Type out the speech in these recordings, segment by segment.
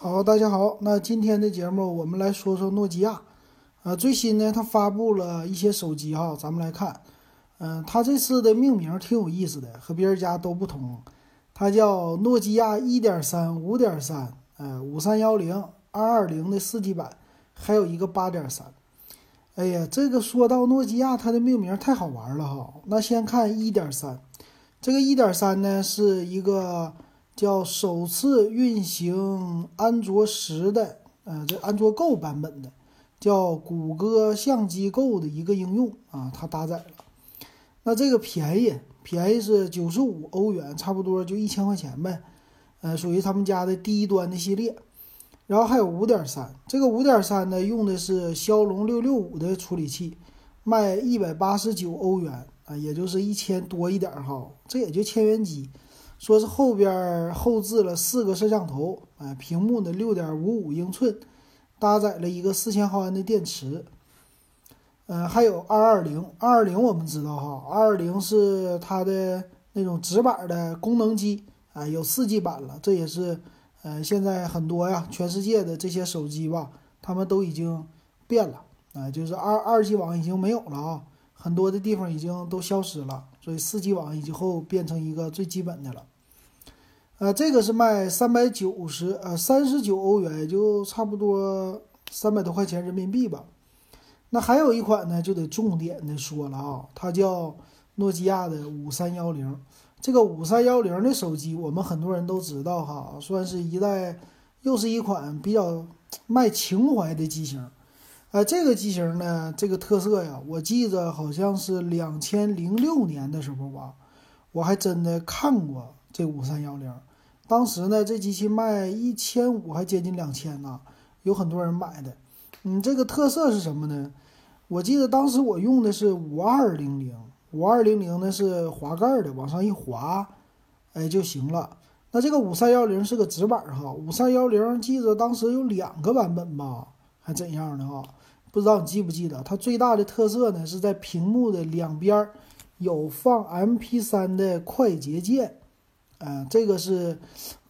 好，大家好，那今天的节目我们来说说诺基亚，呃，最新呢，它发布了一些手机哈，咱们来看，嗯，它这次的命名挺有意思的，和别人家都不同，它叫诺基亚一点三、五点三，呃，五三幺零、二二零的四 G 版，还有一个八点三。哎呀，这个说到诺基亚，它的命名太好玩了哈。那先看一点三，这个一点三呢是一个。叫首次运行安卓十的，呃，这安卓 Go 版本的，叫谷歌相机 Go 的一个应用啊，它搭载了。那这个便宜，便宜是九十五欧元，差不多就一千块钱呗，呃，属于他们家的低端的系列。然后还有五点三，这个五点三呢，用的是骁龙六六五的处理器，卖一百八十九欧元啊，也就是一千多一点哈，这也就千元机。说是后边后置了四个摄像头，哎，屏幕的六点五五英寸，搭载了一个四千毫安的电池，嗯，还有二二零，二二零我们知道哈，二二零是它的那种直板的功能机，啊，有四 G 版了，这也是，呃，现在很多呀，全世界的这些手机吧，他们都已经变了，啊，就是二二 G 网已经没有了啊。很多的地方已经都消失了，所以四 G 网以后变成一个最基本的了。呃，这个是卖三百九十呃三十九欧元，也就差不多三百多块钱人民币吧。那还有一款呢，就得重点的说了啊，它叫诺基亚的五三幺零。这个五三幺零的手机，我们很多人都知道哈，算是一代又是一款比较卖情怀的机型。呃，这个机型呢，这个特色呀，我记着好像是两千零六年的时候吧，我还真的看过这五三幺零。当时呢，这机器卖一千五，还接近两千呢，有很多人买的。嗯，这个特色是什么呢？我记得当时我用的是五二零零，五二零零呢是滑盖的，往上一滑，哎就行了。那这个五三幺零是个直板哈，五三幺零记得当时有两个版本吧，还怎样的啊？不知道你记不记得，它最大的特色呢是在屏幕的两边有放 MP3 的快捷键，啊，这个是，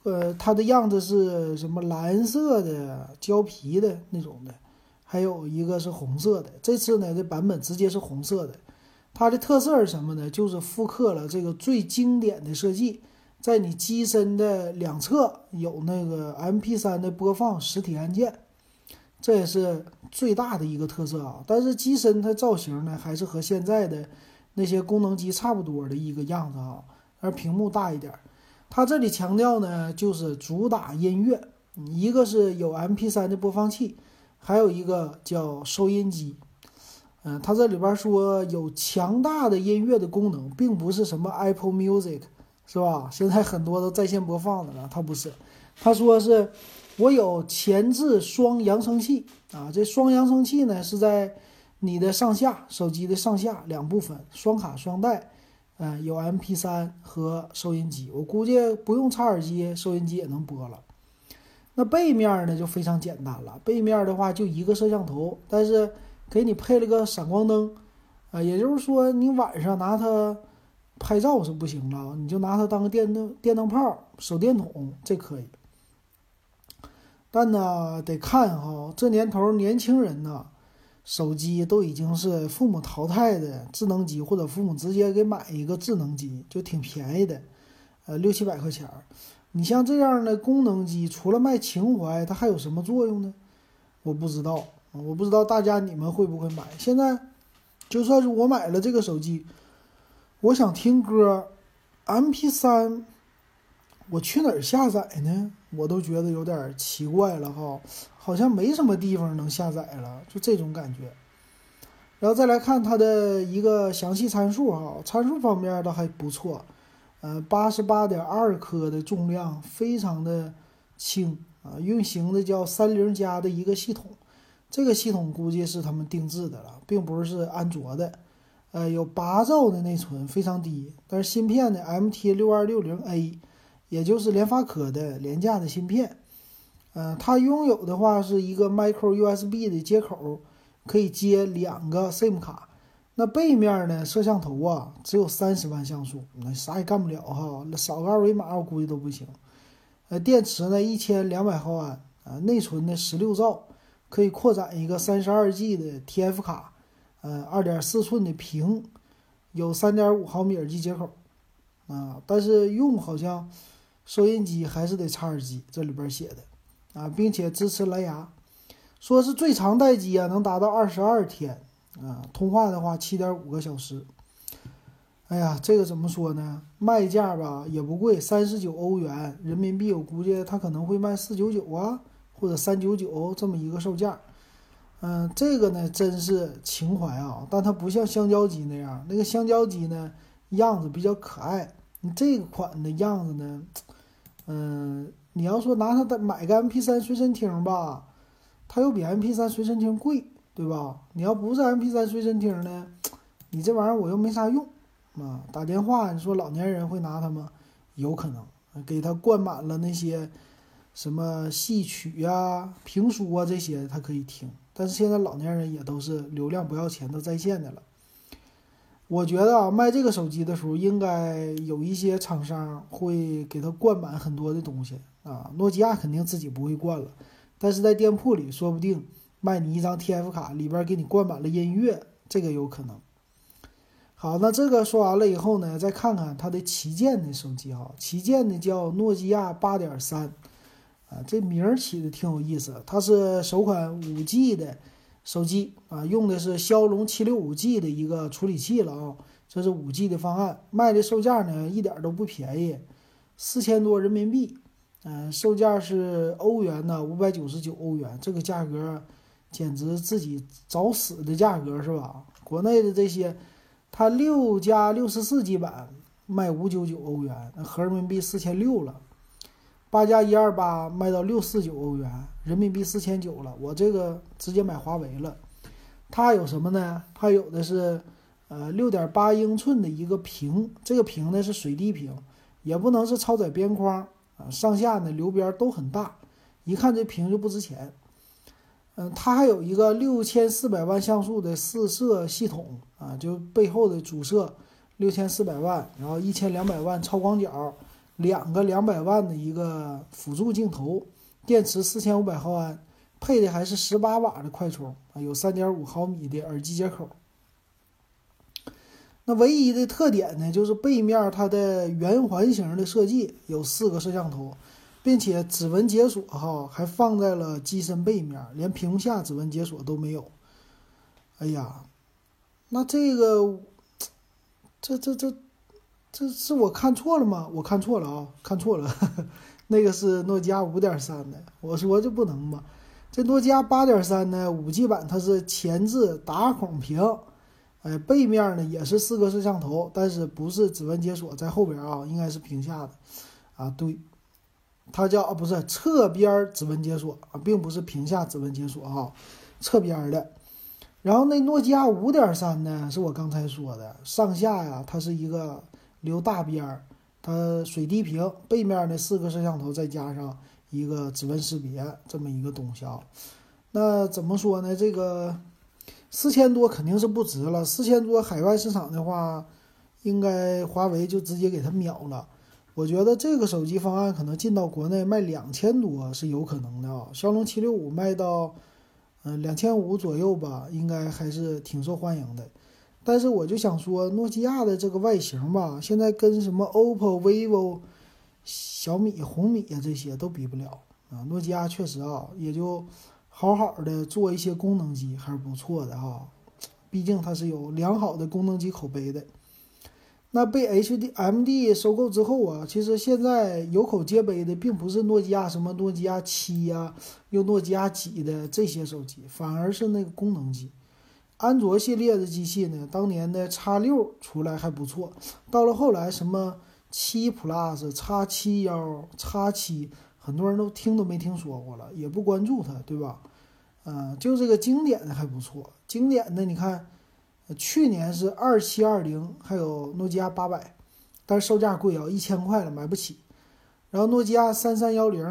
呃，它的样子是什么蓝色的胶皮的那种的，还有一个是红色的。这次呢，这版本直接是红色的。它的特色是什么呢？就是复刻了这个最经典的设计，在你机身的两侧有那个 MP3 的播放实体按键。这也是最大的一个特色啊！但是机身它造型呢，还是和现在的那些功能机差不多的一个样子啊，而屏幕大一点。它这里强调呢，就是主打音乐，一个是有 MP3 的播放器，还有一个叫收音机。嗯，它这里边说有强大的音乐的功能，并不是什么 Apple Music，是吧？现在很多都在线播放的了，它不是，它说是。我有前置双扬声器啊，这双扬声器呢是在你的上下手机的上下两部分，双卡双待，嗯，有 MP3 和收音机。我估计不用插耳机，收音机也能播了。那背面呢就非常简单了，背面的话就一个摄像头，但是给你配了个闪光灯，啊，也就是说你晚上拿它拍照是不行了，你就拿它当个电灯电灯泡、手电筒，这可以。但呢，得看哈，这年头年轻人呢，手机都已经是父母淘汰的智能机，或者父母直接给买一个智能机，就挺便宜的，呃，六七百块钱儿。你像这样的功能机，除了卖情怀，它还有什么作用呢？我不知道，我不知道大家你们会不会买。现在，就算是我买了这个手机，我想听歌，MP3。我去哪儿下载呢？我都觉得有点奇怪了哈，好像没什么地方能下载了，就这种感觉。然后再来看它的一个详细参数哈，参数方面倒还不错，呃，八十八点二克的重量，非常的轻啊，运行的叫三菱加的一个系统，这个系统估计是他们定制的了，并不是安卓的。呃，有八兆的内存，非常低，但是芯片呢，MT 六二六零 A。也就是联发科的廉价的芯片，呃，它拥有的话是一个 micro USB 的接口，可以接两个 SIM 卡。那背面呢，摄像头啊，只有三十万像素，那啥也干不了哈。那扫个二维码，我估计都不行。呃，电池呢，一千两百毫安，啊，内存呢十六兆，可以扩展一个三十二 G 的 TF 卡，呃，二点四寸的屏，有三点五毫米耳机接口，啊，但是用好像收音机还是得插耳机，这里边写的，啊，并且支持蓝牙，说是最长待机啊，能达到二十二天，啊，通话的话七点五个小时。哎呀，这个怎么说呢？卖价吧也不贵，三十九欧元人民币，我估计它可能会卖四九九啊，或者三九九这么一个售价。嗯，这个呢真是情怀啊，但它不像香蕉机那样，那个香蕉机呢样子比较可爱，你这款的样子呢，嗯，你要说拿它的买个 MP3 随身听吧，它又比 MP3 随身听贵，对吧？你要不是 MP3 随身听呢，你这玩意儿我又没啥用。啊，打电话，你说老年人会拿它吗？有可能，给他灌满了那些什么戏曲呀、评书啊这些，他可以听。但是现在老年人也都是流量不要钱的在线的了。我觉得啊，卖这个手机的时候，应该有一些厂商会给他灌满很多的东西啊。诺基亚肯定自己不会灌了，但是在店铺里，说不定卖你一张 TF 卡，里边给你灌满了音乐，这个有可能。好，那这个说完了以后呢，再看看它的旗舰的手机啊，旗舰的叫诺基亚八点三，啊，这名儿起的挺有意思。它是首款五 G 的手机啊，用的是骁龙七六五 G 的一个处理器了啊，这是五 G 的方案，卖的售价呢一点都不便宜，四千多人民币，嗯，售价是欧元呢五百九十九欧元，这个价格简直自己找死的价格是吧？国内的这些。它六加六十四 G 版卖五九九欧元，那合人民币四千六了。八加一二八卖到六四九欧元，人民币四千九了。我这个直接买华为了。它有什么呢？它有的是呃六点八英寸的一个屏，这个屏呢是水滴屏，也不能是超窄边框啊，上下呢留边都很大，一看这屏就不值钱。嗯，它还有一个六千四百万像素的四摄系统啊，就背后的主摄六千四百万，然后一千两百万超广角，两个两百万的一个辅助镜头，电池四千五百毫安，配的还是十八瓦的快充啊，有三点五毫米的耳机接口。那唯一的特点呢，就是背面它的圆环形的设计，有四个摄像头。并且指纹解锁哈还放在了机身背面，连屏幕下指纹解锁都没有。哎呀，那这个，这这这，这是我看错了吗？我看错了啊，看错了，那个是诺基亚五点三的。我说这不能吧？这诺基亚八点三呢，五 G 版它是前置打孔屏，哎，背面呢也是四个摄像头，但是不是指纹解锁在后边啊，应该是屏下的啊，对。它叫啊，不是侧边指纹解锁啊，并不是屏下指纹解锁啊，侧边的。然后那诺基亚五点三呢，是我刚才说的，上下呀，它是一个留大边儿，它水滴屏，背面的四个摄像头再加上一个指纹识别这么一个东西啊。那怎么说呢？这个四千多肯定是不值了，四千多海外市场的话，应该华为就直接给它秒了。我觉得这个手机方案可能进到国内卖两千多是有可能的啊，骁龙七六五卖到，嗯两千五左右吧，应该还是挺受欢迎的。但是我就想说，诺基亚的这个外形吧，现在跟什么 OPPO、vivo、小米、红米啊这些都比不了啊。诺基亚确实啊，也就好好的做一些功能机还是不错的哈，毕竟它是有良好的功能机口碑的。那被 H D M D 收购之后啊，其实现在有口皆碑的，并不是诺基亚什么诺基亚七呀，又诺基亚几的这些手机，反而是那个功能机。安卓系列的机器呢，当年的 X 六出来还不错，到了后来什么七 Plus、X 七幺、X 七，很多人都听都没听说过了，也不关注它，对吧？嗯，就这个经典的还不错，经典的你看。去年是二七二零，还有诺基亚八百，但是售价贵啊，一千块了买不起。然后诺基亚三三幺零，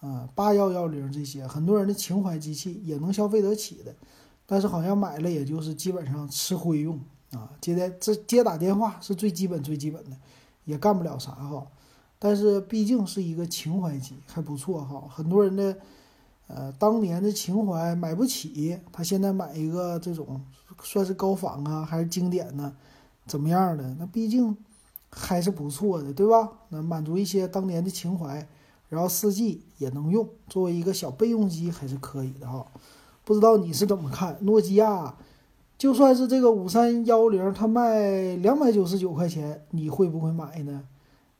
啊八幺幺零这些，很多人的情怀机器也能消费得起的，但是好像买了也就是基本上吃灰用啊，接电这接打电话是最基本最基本的，也干不了啥哈。但是毕竟是一个情怀机，还不错哈。很多人的呃，当年的情怀买不起，他现在买一个这种算是高仿啊，还是经典呢？怎么样的？那毕竟还是不错的，对吧？那满足一些当年的情怀，然后四 G 也能用，作为一个小备用机还是可以的哈。不知道你是怎么看？诺基亚就算是这个五三幺零，它卖两百九十九块钱，你会不会买呢？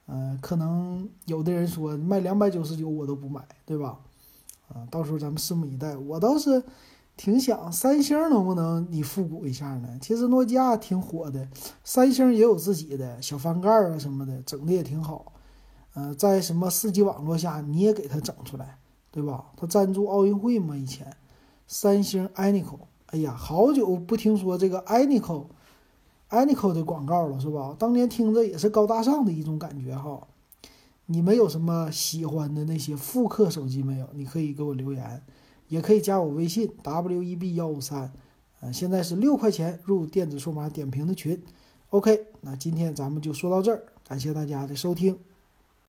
嗯，可能有的人说卖两百九十九我都不买，对吧？啊，到时候咱们拭目以待。我倒是挺想三星能不能你复古一下呢？其实诺基亚挺火的，三星也有自己的小翻盖啊什么的，整的也挺好。呃，在什么四 G 网络下你也给它整出来，对吧？它赞助奥运会嘛，以前三星 a n i c o 哎呀，好久不听说这个 a n i c o a n i c o 的广告了，是吧？当年听着也是高大上的一种感觉哈。你们有什么喜欢的那些复刻手机没有？你可以给我留言，也可以加我微信 w e b 幺五三，呃，现在是六块钱入电子数码点评的群。OK，那今天咱们就说到这儿，感谢大家的收听。